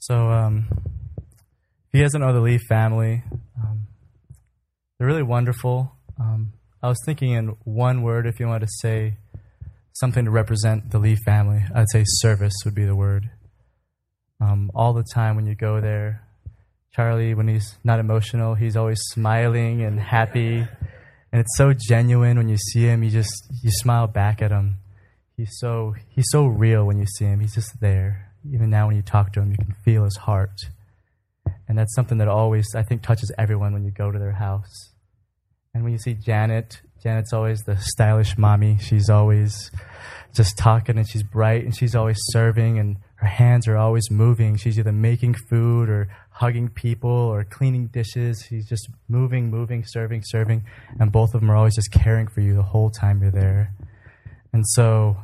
So, um, if you guys don't know the Lee family, um, they're really wonderful. Um, I was thinking in one word, if you wanted to say something to represent the Lee family, I'd say service would be the word. Um, all the time when you go there, Charlie, when he's not emotional, he's always smiling and happy, and it's so genuine when you see him. You just you smile back at him. He's so he's so real when you see him. He's just there. Even now, when you talk to him, you can feel his heart, and that's something that always I think touches everyone when you go to their house. And when you see Janet, Janet's always the stylish mommy. She's always just talking and she's bright and she's always serving and her hands are always moving. She's either making food or hugging people or cleaning dishes. She's just moving, moving, serving, serving. And both of them are always just caring for you the whole time you're there. And so,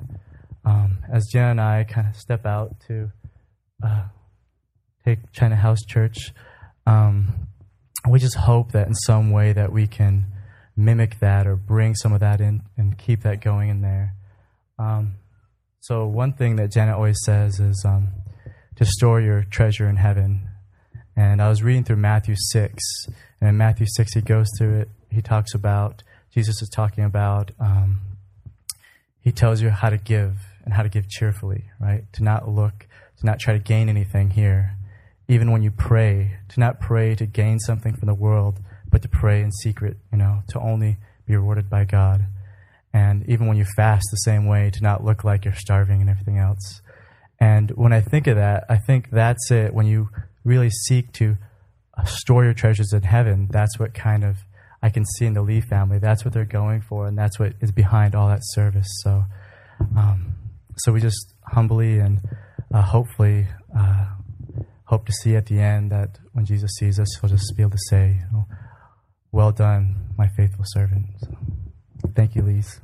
um, as Jen and I kind of step out to uh, take China House Church, um, we just hope that in some way that we can mimic that or bring some of that in and keep that going in there. Um, so one thing that Janet always says is um, to store your treasure in heaven. And I was reading through Matthew six, and in Matthew six he goes through it. He talks about Jesus is talking about. Um, he tells you how to give and how to give cheerfully, right? To not look, to not try to gain anything here. Even when you pray, to not pray to gain something from the world, but to pray in secret, you know, to only be rewarded by God. And even when you fast the same way, to not look like you're starving and everything else. And when I think of that, I think that's it. When you really seek to store your treasures in heaven, that's what kind of I can see in the Lee family. That's what they're going for, and that's what is behind all that service. So, um, so we just humbly and uh, hopefully uh, hope to see at the end that when Jesus sees us, he'll just be able to say, oh, "Well done, my faithful servant." So, thank you, Lees.